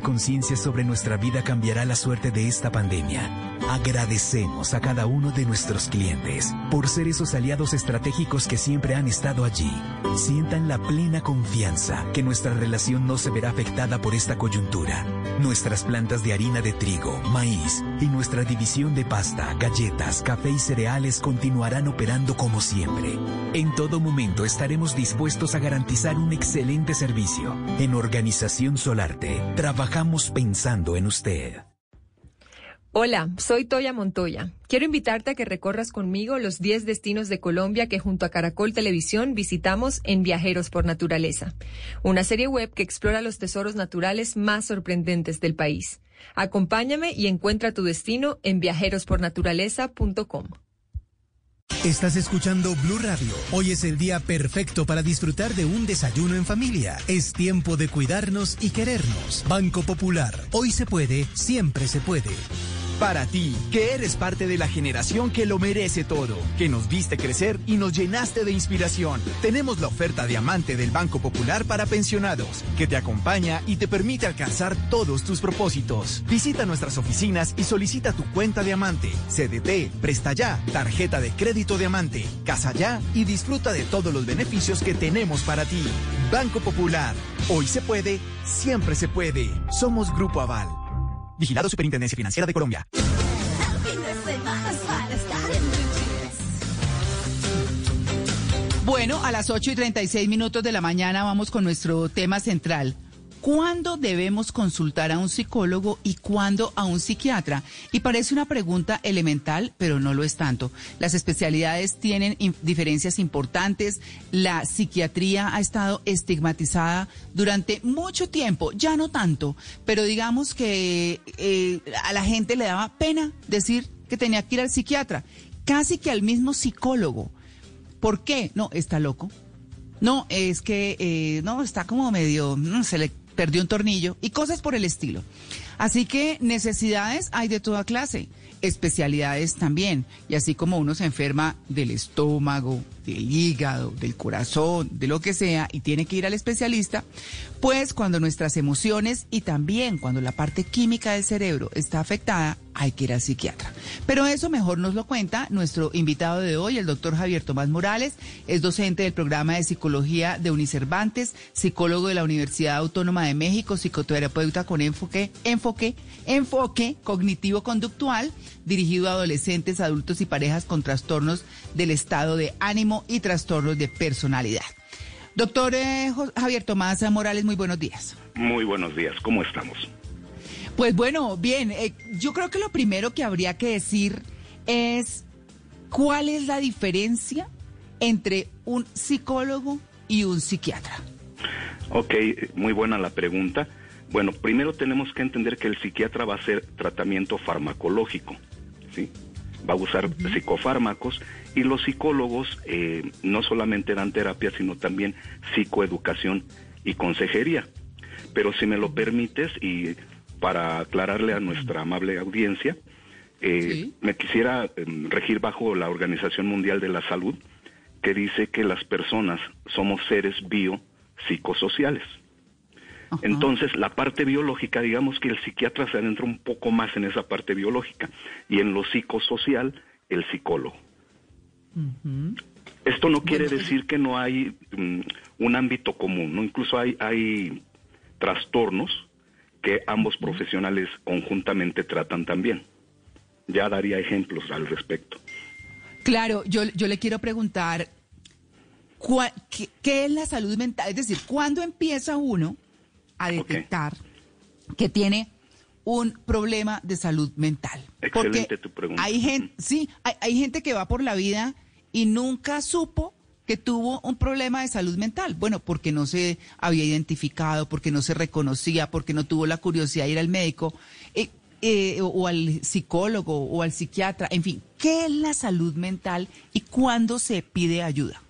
Conciencia sobre nuestra vida cambiará la suerte de esta pandemia. Agradecemos a cada uno de nuestros clientes por ser esos aliados estratégicos que siempre han estado allí. Sientan la plena confianza que nuestra relación no se verá afectada por esta coyuntura. Nuestras plantas de harina de trigo, maíz y nuestra división de pasta, galletas, café y cereales continuarán operando como siempre. En todo momento estaremos dispuestos a garantizar un excelente servicio. En Organización Solarte, trabajamos pensando en usted. Hola, soy Toya Montoya. Quiero invitarte a que recorras conmigo los 10 destinos de Colombia que junto a Caracol Televisión visitamos en Viajeros por Naturaleza, una serie web que explora los tesoros naturales más sorprendentes del país. Acompáñame y encuentra tu destino en viajerospornaturaleza.com. Estás escuchando Blue Radio. Hoy es el día perfecto para disfrutar de un desayuno en familia. Es tiempo de cuidarnos y querernos. Banco Popular. Hoy se puede, siempre se puede. Para ti, que eres parte de la generación que lo merece todo, que nos viste crecer y nos llenaste de inspiración, tenemos la oferta Diamante del Banco Popular para pensionados, que te acompaña y te permite alcanzar todos tus propósitos. Visita nuestras oficinas y solicita tu cuenta Diamante, CDT, Presta Ya, tarjeta de crédito Diamante, Casa Ya y disfruta de todos los beneficios que tenemos para ti. Banco Popular, hoy se puede, siempre se puede. Somos Grupo Aval. Vigilado Superintendencia Financiera de Colombia. Bueno, a las 8 y 36 minutos de la mañana vamos con nuestro tema central. ¿Cuándo debemos consultar a un psicólogo y cuándo a un psiquiatra? Y parece una pregunta elemental, pero no lo es tanto. Las especialidades tienen diferencias importantes. La psiquiatría ha estado estigmatizada durante mucho tiempo, ya no tanto, pero digamos que eh, a la gente le daba pena decir que tenía que ir al psiquiatra, casi que al mismo psicólogo. ¿Por qué? No, está loco. No, es que eh, no, está como medio, se le perdió un tornillo y cosas por el estilo. Así que necesidades hay de toda clase, especialidades también. Y así como uno se enferma del estómago, del hígado, del corazón, de lo que sea, y tiene que ir al especialista, pues cuando nuestras emociones y también cuando la parte química del cerebro está afectada, hay que ir al psiquiatra. Pero eso mejor nos lo cuenta nuestro invitado de hoy, el doctor Javier Tomás Morales, es docente del programa de psicología de Unicervantes, psicólogo de la Universidad Autónoma de México, psicoterapeuta con enfoque, enfoque, enfoque cognitivo-conductual, dirigido a adolescentes, adultos y parejas con trastornos del estado de ánimo y trastornos de personalidad. Doctor eh, Javier Tomás Morales, muy buenos días. Muy buenos días, ¿cómo estamos? Pues bueno, bien, eh, yo creo que lo primero que habría que decir es cuál es la diferencia entre un psicólogo y un psiquiatra. Ok, muy buena la pregunta. Bueno, primero tenemos que entender que el psiquiatra va a hacer tratamiento farmacológico, ¿sí? Va a usar psicofármacos y los psicólogos eh, no solamente dan terapia, sino también psicoeducación y consejería. Pero si me lo permites, y para aclararle a nuestra amable audiencia, eh, me quisiera em, regir bajo la Organización Mundial de la Salud, que dice que las personas somos seres biopsicosociales. Entonces, la parte biológica, digamos que el psiquiatra se adentra un poco más en esa parte biológica y en lo psicosocial, el psicólogo. Esto no quiere decir que no hay mm, un ámbito común, ¿no? Incluso hay, hay trastornos que ambos profesionales conjuntamente tratan también. Ya daría ejemplos al respecto. Claro, yo, yo le quiero preguntar, ¿cuál- qué, qué es la salud mental? Es decir, ¿cuándo empieza uno a detectar que tiene un problema de salud mental? Excelente tu pregunta. Hay gente, sí, hay, hay gente que va por la vida y nunca supo que tuvo un problema de salud mental. Bueno, porque no se había identificado, porque no se reconocía, porque no tuvo la curiosidad de ir al médico. Eh, eh, o al psicólogo o al psiquiatra, en fin, ¿qué es la salud mental y cuándo se pide ayuda?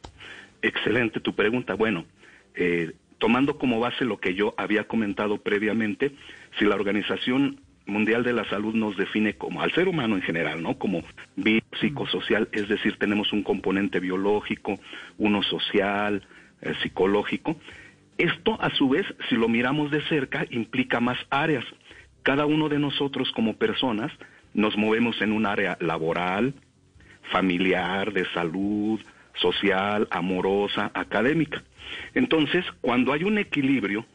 Excelente tu pregunta. Bueno, eh, tomando como base lo que yo había comentado previamente, si la Organización Mundial de la Salud nos define como al ser humano en general, ¿no? Como psicosocial, es decir, tenemos un componente biológico, uno social, eh, psicológico. Esto, a su vez, si lo miramos de cerca, implica más áreas. Cada uno de nosotros como personas nos movemos en un área laboral, familiar, de salud, social, amorosa, académica. Entonces, cuando hay un equilibrio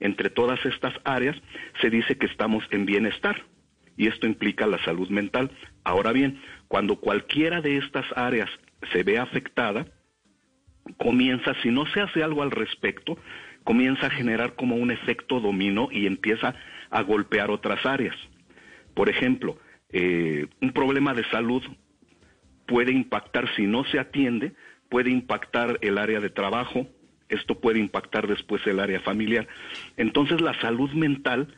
entre todas estas áreas, se dice que estamos en bienestar y esto implica la salud mental. Ahora bien, cuando cualquiera de estas áreas se ve afectada, comienza, si no se hace algo al respecto, comienza a generar como un efecto dominó y empieza a golpear otras áreas. Por ejemplo, eh, un problema de salud puede impactar, si no se atiende, puede impactar el área de trabajo, esto puede impactar después el área familiar. Entonces la salud mental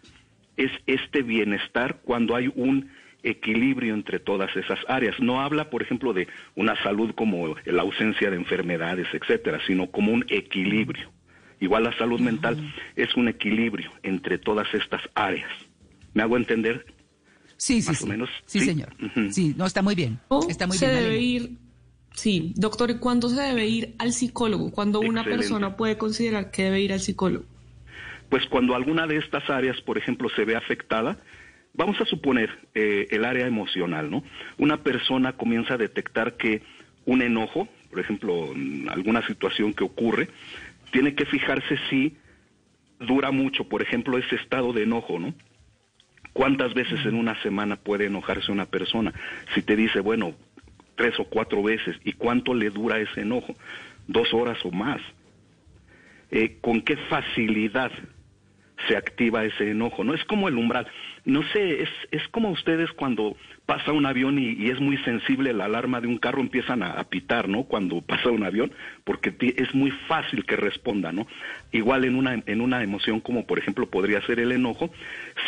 es este bienestar cuando hay un equilibrio entre todas esas áreas. No habla, por ejemplo, de una salud como la ausencia de enfermedades, etcétera, sino como un equilibrio. Igual la salud mental es un equilibrio entre todas estas áreas. ¿Me hago entender? Sí, sí, Más sí. o menos. Sí, señor. Sí, no, está muy bien. Está muy se bien. debe Malena. ir, sí, doctor, ¿y cuándo se debe ir al psicólogo? Cuando una Excelente. persona puede considerar que debe ir al psicólogo. Pues cuando alguna de estas áreas, por ejemplo, se ve afectada, vamos a suponer eh, el área emocional, ¿no? Una persona comienza a detectar que un enojo, por ejemplo, en alguna situación que ocurre, tiene que fijarse si dura mucho, por ejemplo, ese estado de enojo, ¿no? ¿Cuántas veces en una semana puede enojarse una persona? Si te dice, bueno, tres o cuatro veces, ¿y cuánto le dura ese enojo? Dos horas o más. Eh, ¿Con qué facilidad se activa ese enojo? No es como el umbral. No sé, es, es como ustedes cuando pasa un avión y, es muy sensible la alarma de un carro, empiezan a, a pitar, ¿no? Cuando pasa un avión, porque es muy fácil que responda, ¿no? Igual en una, en una emoción como por ejemplo podría ser el enojo,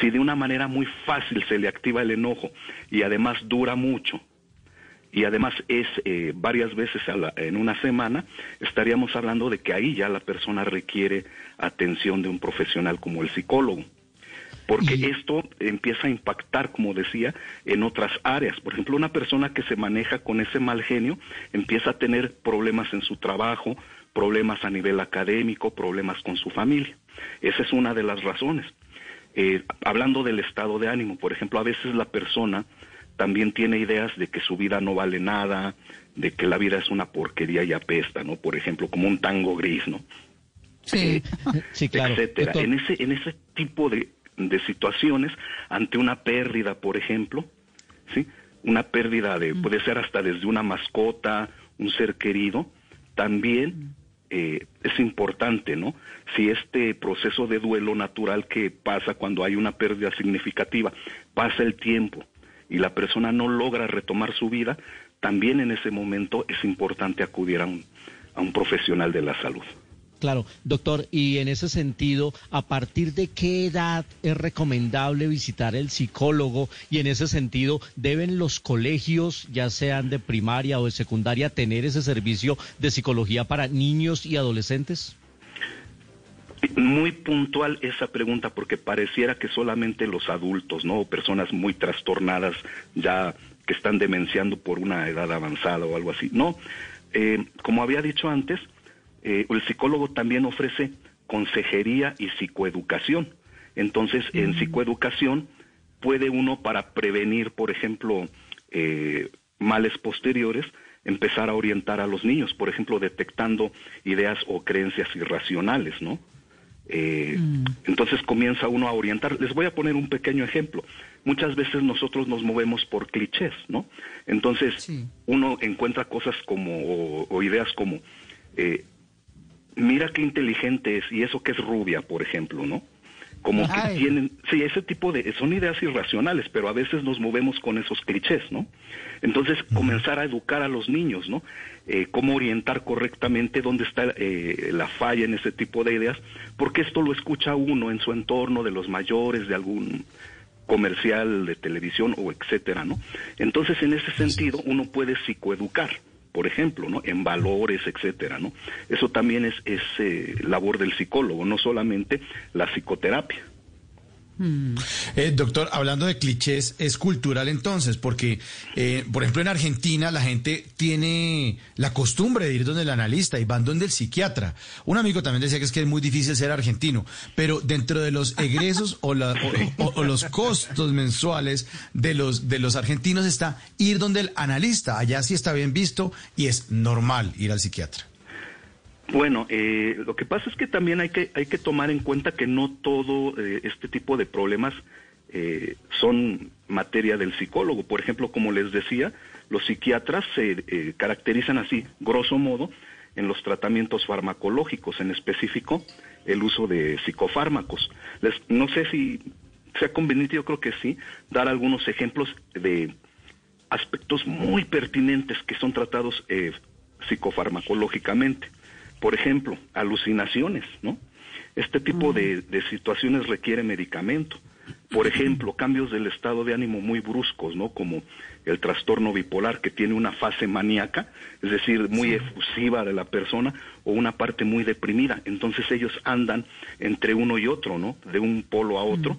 si de una manera muy fácil se le activa el enojo y además dura mucho, y además es eh, varias veces a la- en una semana, estaríamos hablando de que ahí ya la persona requiere atención de un profesional como el psicólogo. Porque esto empieza a impactar, como decía, en otras áreas. Por ejemplo, una persona que se maneja con ese mal genio empieza a tener problemas en su trabajo, problemas a nivel académico, problemas con su familia. Esa es una de las razones. Eh, hablando del estado de ánimo, por ejemplo, a veces la persona también tiene ideas de que su vida no vale nada, de que la vida es una porquería y apesta, ¿no? Por ejemplo, como un tango gris, ¿no? Sí. Sí, claro. etcétera. En ese, en ese tipo de, de situaciones, ante una pérdida, por ejemplo, ¿sí? Una pérdida de, puede ser hasta desde una mascota, un ser querido, también eh, es importante, ¿no? Si este proceso de duelo natural que pasa cuando hay una pérdida significativa, pasa el tiempo y la persona no logra retomar su vida, también en ese momento es importante acudir a un, a un profesional de la salud. Claro, doctor, y en ese sentido, ¿a partir de qué edad es recomendable visitar el psicólogo? Y en ese sentido, ¿deben los colegios, ya sean de primaria o de secundaria, tener ese servicio de psicología para niños y adolescentes? Muy puntual esa pregunta porque pareciera que solamente los adultos, ¿no? O personas muy trastornadas ya que están demenciando por una edad avanzada o algo así. No, eh, como había dicho antes, eh, el psicólogo también ofrece consejería y psicoeducación. Entonces, en psicoeducación puede uno para prevenir, por ejemplo, eh, males posteriores, empezar a orientar a los niños, por ejemplo, detectando ideas o creencias irracionales, ¿no? Eh, Entonces comienza uno a orientar. Les voy a poner un pequeño ejemplo. Muchas veces nosotros nos movemos por clichés, ¿no? Entonces uno encuentra cosas como, o, o ideas como, eh, mira qué inteligente es, y eso que es rubia, por ejemplo, ¿no? como que tienen, sí, ese tipo de, son ideas irracionales, pero a veces nos movemos con esos clichés, ¿no? Entonces, comenzar a educar a los niños, ¿no? Eh, cómo orientar correctamente dónde está eh, la falla en ese tipo de ideas, porque esto lo escucha uno en su entorno, de los mayores, de algún comercial de televisión o etcétera, ¿no? Entonces, en ese sentido, uno puede psicoeducar, por ejemplo, ¿no? En valores, etcétera, ¿no? Eso también es, es eh, labor del psicólogo, no solamente la psicoterapia. Eh, doctor, hablando de clichés, es cultural entonces, porque, eh, por ejemplo, en Argentina la gente tiene la costumbre de ir donde el analista y van donde el psiquiatra. Un amigo también decía que es que es muy difícil ser argentino, pero dentro de los egresos o, los costos mensuales de los, de los argentinos está ir donde el analista. Allá sí está bien visto y es normal ir al psiquiatra. Bueno, eh, lo que pasa es que también hay que, hay que tomar en cuenta que no todo eh, este tipo de problemas eh, son materia del psicólogo. Por ejemplo, como les decía, los psiquiatras se caracterizan así, grosso modo, en los tratamientos farmacológicos, en específico el uso de psicofármacos. Les, no sé si sea conveniente, yo creo que sí, dar algunos ejemplos de aspectos muy pertinentes que son tratados psicofarmacológicamente. Por ejemplo, alucinaciones, ¿no? Este tipo de, situaciones requiere medicamento. Por ejemplo, cambios del estado de ánimo muy bruscos, ¿no? Como el trastorno bipolar que tiene una fase maníaca, es decir, muy efusiva de la persona o una parte muy deprimida. Entonces ellos andan entre uno y otro, ¿no? De un polo a otro.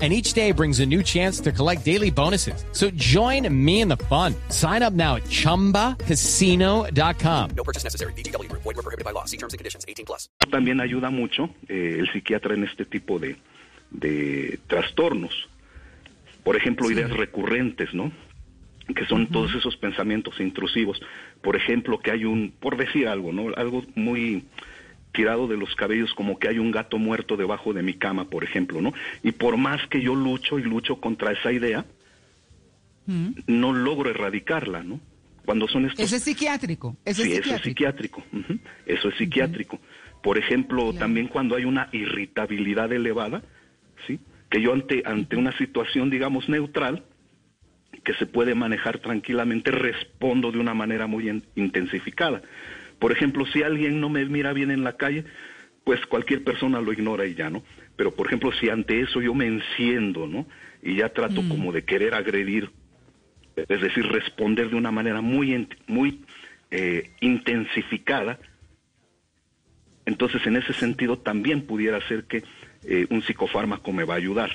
and each day brings a new chance to collect daily bonuses. So join me in the fun. Sign up now at ChumbaCasino.com. No purchase necessary. BGW. Void were prohibited by law. See terms and conditions. 18 plus. También ayuda mucho eh, el psiquiatra en este tipo de, de trastornos. Por ejemplo, sí. ideas recurrentes, ¿no? Que son uh -huh. todos esos pensamientos intrusivos. Por ejemplo, que hay un, por decir algo, ¿no? Algo muy tirado de los cabellos como que hay un gato muerto debajo de mi cama, por ejemplo, ¿no? Y por más que yo lucho y lucho contra esa idea, mm. no logro erradicarla, ¿no? Cuando son estos... Eso es psiquiátrico. Eso sí, es psiquiátrico. eso es psiquiátrico. Uh -huh. Eso es psiquiátrico. Uh -huh. Por ejemplo, claro. también cuando hay una irritabilidad elevada, ¿sí? Que yo ante, ante una situación, digamos, neutral, que se puede manejar tranquilamente, respondo de una manera muy in intensificada. Por ejemplo, si alguien no me mira bien en la calle, pues cualquier persona lo ignora y ya, ¿no? Pero, por ejemplo, si ante eso yo me enciendo, ¿no? Y ya trato mm. como de querer agredir, es decir, responder de una manera muy, muy eh, intensificada, entonces en ese sentido también pudiera ser que eh, un psicofármaco me va a ayudar.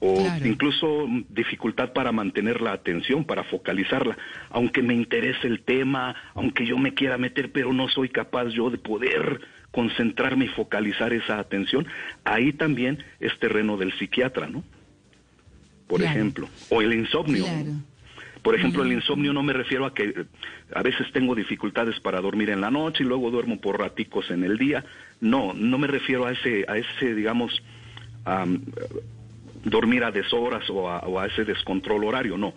O claro. incluso dificultad para mantener la atención, para focalizarla, aunque me interese el tema, aunque yo me quiera meter, pero no soy capaz yo de poder concentrarme y focalizar esa atención, ahí también es terreno del psiquiatra, ¿no? Por claro. ejemplo, o el insomnio. Claro. Por ejemplo, el insomnio no me refiero a que a veces tengo dificultades para dormir en la noche y luego duermo por raticos en el día. No, no me refiero a ese, a ese digamos, um, dormir a deshoras o a, o a, ese descontrol horario, no.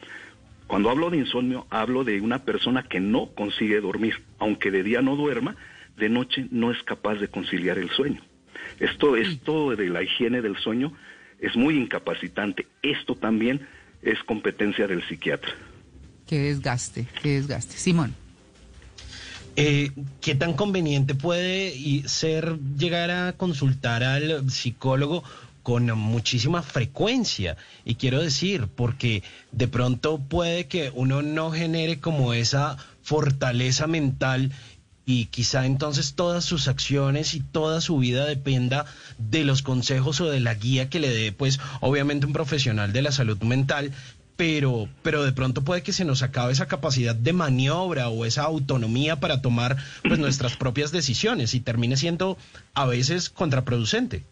Cuando hablo de insomnio, hablo de una persona que no consigue dormir, aunque de día no duerma, de noche no es capaz de conciliar el sueño. Esto, esto de la higiene del sueño es muy incapacitante. Esto también es competencia del psiquiatra. Qué desgaste, qué desgaste. Simón. Eh, ¿Qué tan conveniente puede ser llegar a consultar al psicólogo con muchísima frecuencia. Y quiero decir, porque de pronto puede que uno no genere como esa fortaleza mental y quizá entonces todas sus acciones y toda su vida dependa de los consejos o de la guía que le dé, pues obviamente un profesional de la salud mental, pero, pero de pronto puede que se nos acabe esa capacidad de maniobra o esa autonomía para tomar pues nuestras propias decisiones y termine siendo a veces contraproducente.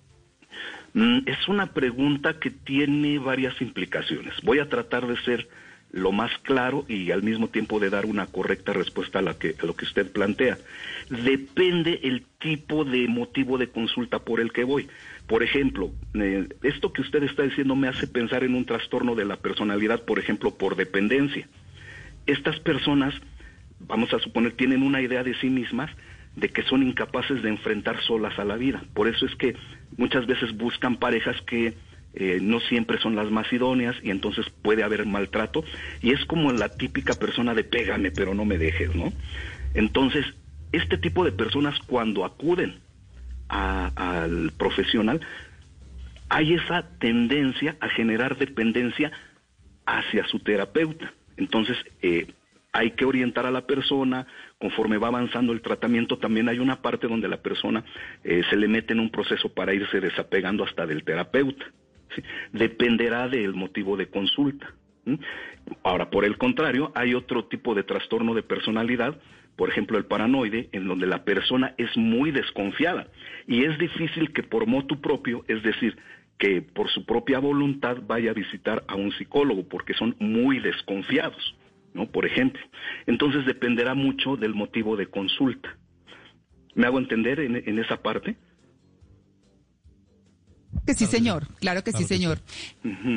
Mm, es una pregunta que tiene varias implicaciones. Voy a tratar de ser lo más claro y al mismo tiempo de dar una correcta respuesta a, la que, a lo que usted plantea. Depende el tipo de motivo de consulta por el que voy. Por ejemplo, eh, esto que usted está diciendo me hace pensar en un trastorno de la personalidad, por ejemplo, por dependencia. Estas personas, vamos a suponer, tienen una idea de sí mismas de que son incapaces de enfrentar solas a la vida. Por eso es que muchas veces buscan parejas que eh, no siempre son las más idóneas y entonces puede haber maltrato y es como la típica persona de pégame pero no me dejes, ¿no? Entonces, este tipo de personas cuando acuden al profesional, hay esa tendencia a generar dependencia hacia su terapeuta. Entonces, eh, hay que orientar a la persona, conforme va avanzando el tratamiento, también hay una parte donde la persona eh, se le mete en un proceso para irse desapegando hasta del terapeuta. Dependerá del motivo de consulta. Ahora, por el contrario, hay otro tipo de trastorno de personalidad, por ejemplo el paranoide, en donde la persona es muy desconfiada y es difícil que por motu propio, es decir, que por su propia voluntad vaya a visitar a un psicólogo, porque son muy desconfiados, ¿no? Por ejemplo. Entonces dependerá mucho del motivo de consulta. ¿Me hago entender en esa parte? Que sí, señor, claro que sí, señor.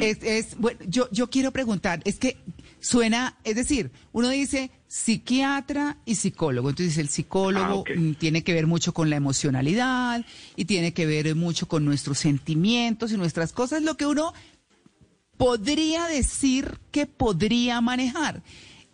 es, bueno, yo, yo quiero preguntar, es que suena, es decir, uno dice psiquiatra y psicólogo, entonces el psicólogo ah, mm, tiene que ver mucho con la emocionalidad y tiene que ver mucho con nuestros sentimientos y nuestras cosas, lo que uno podría decir que podría manejar.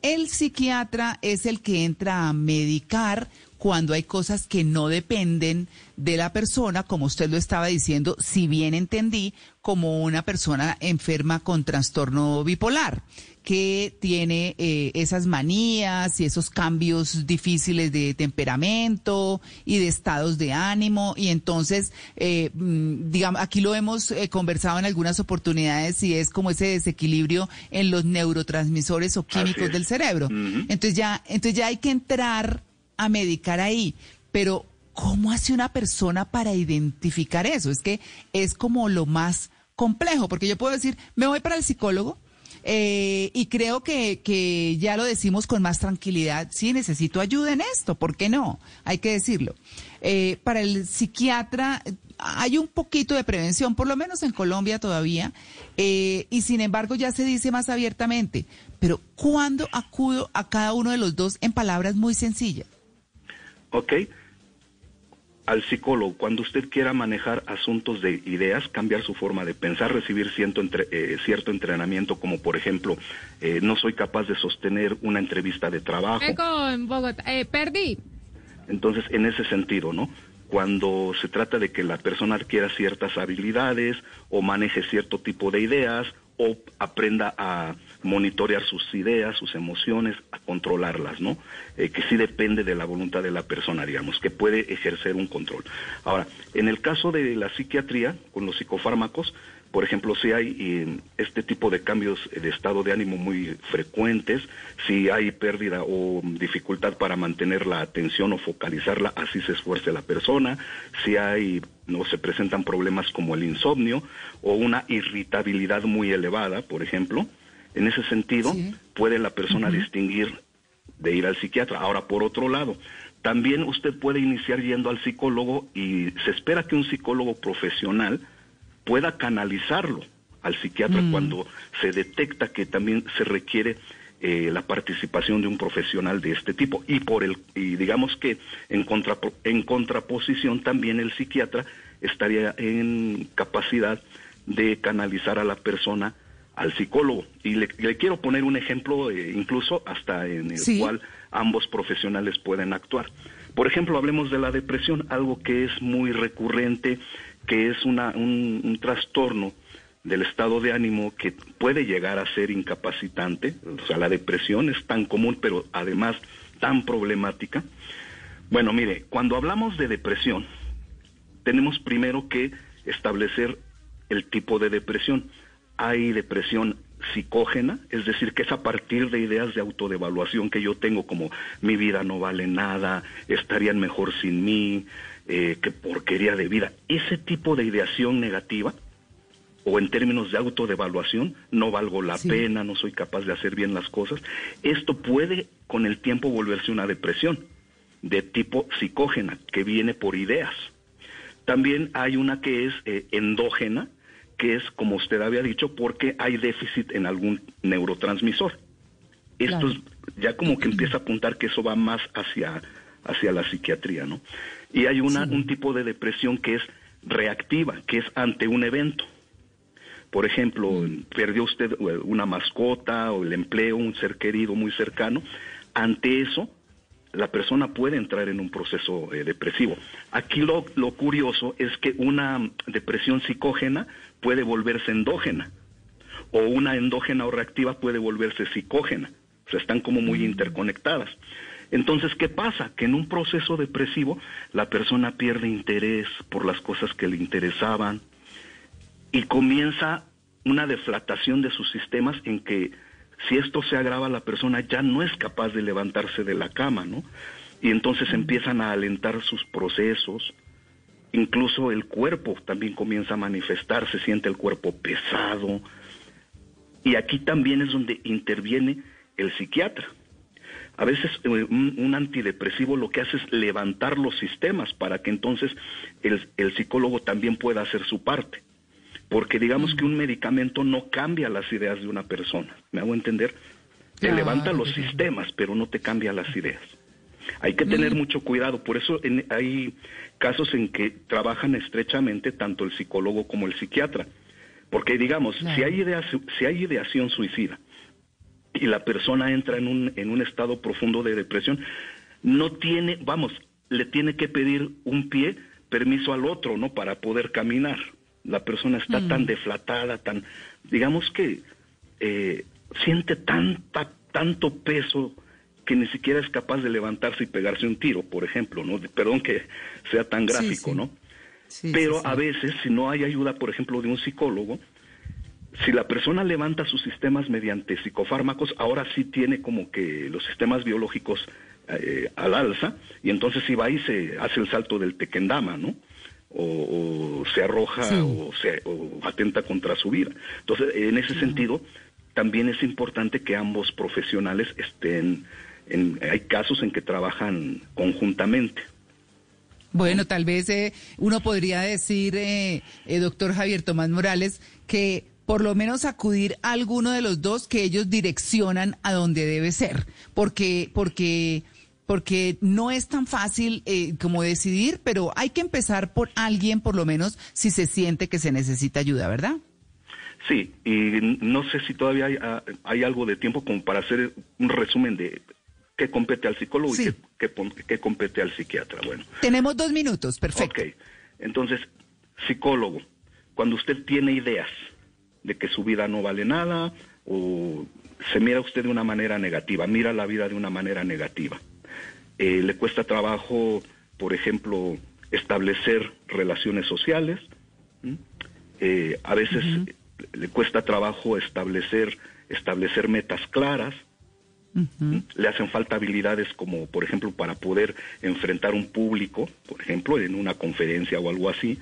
El psiquiatra es el que entra a medicar cuando hay cosas que no dependen de la persona, como usted lo estaba diciendo, si bien entendí, como una persona enferma con trastorno bipolar que tiene eh, esas manías y esos cambios difíciles de temperamento y de estados de ánimo. Y entonces, eh, mm, digamos, aquí lo hemos eh, conversado en algunas oportunidades y es como ese desequilibrio en los neurotransmisores o químicos del cerebro. Entonces ya, entonces ya hay que entrar a medicar ahí, pero ¿cómo hace una persona para identificar eso? Es que es como lo más complejo, porque yo puedo decir, me voy para el psicólogo eh, y creo que, que ya lo decimos con más tranquilidad, sí, necesito ayuda en esto, ¿por qué no? Hay que decirlo. Eh, para el psiquiatra hay un poquito de prevención, por lo menos en Colombia todavía, eh, y sin embargo ya se dice más abiertamente, pero ¿cuándo acudo a cada uno de los dos en palabras muy sencillas? ¿ok? Al psicólogo, cuando usted quiera manejar asuntos de ideas, cambiar su forma de pensar, recibir cierto, eh, cierto entrenamiento, como por ejemplo, eh, no soy capaz de sostener una entrevista de trabajo. Bogotá, eh, perdí. Entonces, en ese sentido, ¿no? Cuando se trata de que la persona adquiera ciertas habilidades o maneje cierto tipo de ideas o aprenda a monitorear sus ideas, sus emociones, a controlarlas, ¿no? Eh, que sí depende de la voluntad de la persona, digamos, que puede ejercer un control. Ahora, en el caso de la psiquiatría, con los psicofármacos, por ejemplo, si hay eh, este tipo de cambios de estado de ánimo muy frecuentes, si hay pérdida o dificultad para mantener la atención o focalizarla, así se esfuerce la persona, si hay no se presentan problemas como el insomnio o una irritabilidad muy elevada, por ejemplo, en ese sentido, puede la persona distinguir de ir al psiquiatra. Ahora, por otro lado, también usted puede iniciar yendo al psicólogo y se espera que un psicólogo profesional pueda canalizarlo al psiquiatra mm. cuando se detecta que también se requiere eh, la participación de un profesional de este tipo y por el y digamos que en en contraposición también el psiquiatra estaría en capacidad de canalizar a la persona al psicólogo. Y le, quiero poner un ejemplo, eh, incluso hasta en el cual ambos profesionales pueden actuar. Por ejemplo, hablemos de la depresión, algo que es muy recurrente, que es una, un, un trastorno del estado de ánimo que puede llegar a ser incapacitante. O sea, la depresión es tan común, pero además tan problemática. Bueno, mire, cuando hablamos de depresión, tenemos primero que establecer el tipo de depresión hay depresión psicógena, es decir, que es a partir de ideas de autodevaluación que yo tengo como mi vida no vale nada, estarían mejor sin mí, eh, qué porquería de vida. Ese tipo de ideación negativa o en términos de autodevaluación, no valgo la pena, no soy capaz de hacer bien las cosas, esto puede con el tiempo volverse una depresión de tipo psicógena, que viene por ideas. También hay una que es eh, endógena, que es, como usted había dicho, porque hay déficit en algún neurotransmisor. Esto es, ya como que empieza a apuntar que eso va más hacia, hacia la psiquiatría, ¿no? Y hay una, un tipo de depresión que es reactiva, que es ante un evento. Por ejemplo, perdió usted eh, una mascota o el empleo, un ser querido muy cercano. Ante eso, la persona puede entrar en un proceso eh, depresivo. Aquí lo, lo, curioso es que una depresión psicógena puede volverse endógena o una endógena o reactiva puede volverse psicógena. O sea, están como muy interconectadas. Entonces, ¿qué pasa? Que en un proceso depresivo la persona pierde interés por las cosas que le interesaban y comienza una deflatación de sus sistemas en que si esto se agrava, la persona ya no es capaz de levantarse de la cama, ¿no? Y entonces empiezan a alentar sus procesos, incluso el cuerpo también comienza a manifestarse, siente el cuerpo pesado. Y aquí también es donde interviene el psiquiatra. A veces eh, un, antidepresivo lo que hace es levantar los sistemas para que entonces el, el psicólogo también pueda hacer su parte porque digamos que un medicamento no cambia las ideas de una persona, ¿me hago entender? Te levanta los sistemas, pero no te cambia las ideas. Hay que tener mucho cuidado, por eso hay casos en que trabajan estrechamente tanto el psicólogo como el psiquiatra, porque digamos, si, hay si hay ideación suicida y la persona entra en un, en un estado profundo de depresión, no tiene, vamos, le tiene que pedir un pie permiso al otro, ¿no? Para poder caminar la persona está tan mm. deflatada, tan, digamos que eh, siente tanta, tanto peso que ni siquiera es capaz de levantarse y pegarse un tiro, por ejemplo, ¿no? Perdón que sea tan gráfico, ¿no? Pero a veces, si no hay ayuda, por ejemplo, de un psicólogo, si la persona levanta sus sistemas mediante psicofármacos, ahora sí tiene como que los sistemas biológicos eh, al alza, y entonces si va y se hace el salto del tequendama, ¿no? O, se arroja o, se, atenta contra su vida. Entonces, en ese sentido, también es importante que ambos profesionales estén, en, hay casos en que trabajan conjuntamente. Bueno, tal vez eh, uno podría decir, eh, eh, doctor Javier Tomás Morales, que por lo menos acudir a alguno de los dos que ellos direccionan a donde debe ser, porque, porque porque no es tan fácil eh, como decidir, pero hay que empezar por alguien, por lo menos, si se siente que se necesita ayuda, ¿verdad? Sí, y no sé si todavía hay, ah, algo de tiempo como para hacer un resumen de qué compete al psicólogo y qué, compete al psiquiatra. Bueno. Tenemos dos minutos, perfecto. Ok, entonces, psicólogo, cuando usted tiene ideas de que su vida no vale nada o se mira usted de una manera negativa, mira la vida de una manera negativa eh, le cuesta trabajo, por ejemplo, establecer relaciones sociales, eh, a veces le cuesta trabajo establecer, establecer metas claras, le hacen falta habilidades como, por ejemplo, para poder enfrentar un público, por ejemplo, en una conferencia o algo así.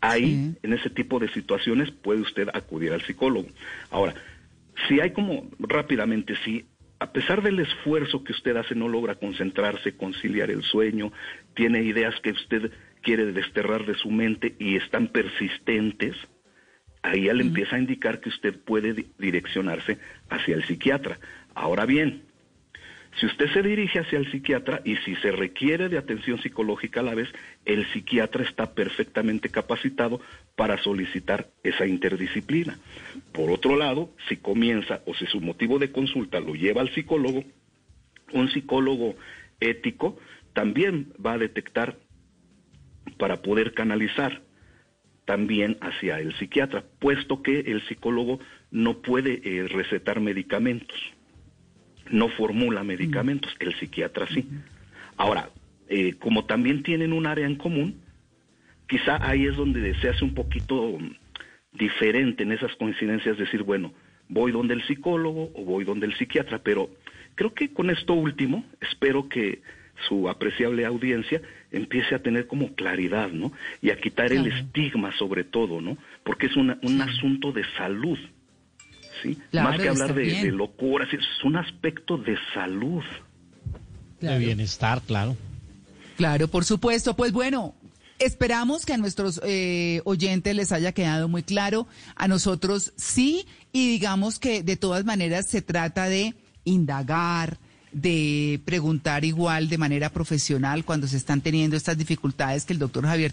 Ahí, en ese tipo de situaciones, puede usted acudir al psicólogo. Ahora, si hay como rápidamente, si a pesar del esfuerzo que usted hace, no logra concentrarse, conciliar el sueño, tiene ideas que usted quiere desterrar de su mente y están persistentes, ahí ya le empieza a indicar que usted puede direccionarse hacia el psiquiatra. Ahora bien, si usted se dirige hacia el psiquiatra y si se requiere de atención psicológica a la vez, el psiquiatra está perfectamente capacitado para solicitar esa interdisciplina. Por otro lado, si comienza o si su motivo de consulta lo lleva al psicólogo, un psicólogo ético también va a detectar para poder canalizar también hacia el psiquiatra, puesto que el psicólogo no puede eh, recetar medicamentos no formula medicamentos, el psiquiatra sí. Ahora, eh, como también tienen un área en común, quizá ahí es donde se hace un poquito diferente en esas coincidencias, decir, bueno, voy donde el psicólogo o voy donde el psiquiatra, pero creo que con esto último espero que su apreciable audiencia empiece a tener como claridad, ¿no? Y a quitar el estigma sobre todo, ¿no? Porque es una- un asunto de salud, ¿sí? Claro, Más que hablar de locuras, es un aspecto de salud. De bienestar, claro. Claro, por supuesto. Pues bueno, esperamos que a nuestros eh, oyentes les haya quedado muy claro. A nosotros sí, y digamos que de todas maneras se trata de indagar, de preguntar igual de manera profesional cuando se están teniendo estas dificultades que el doctor Javier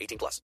18 plus.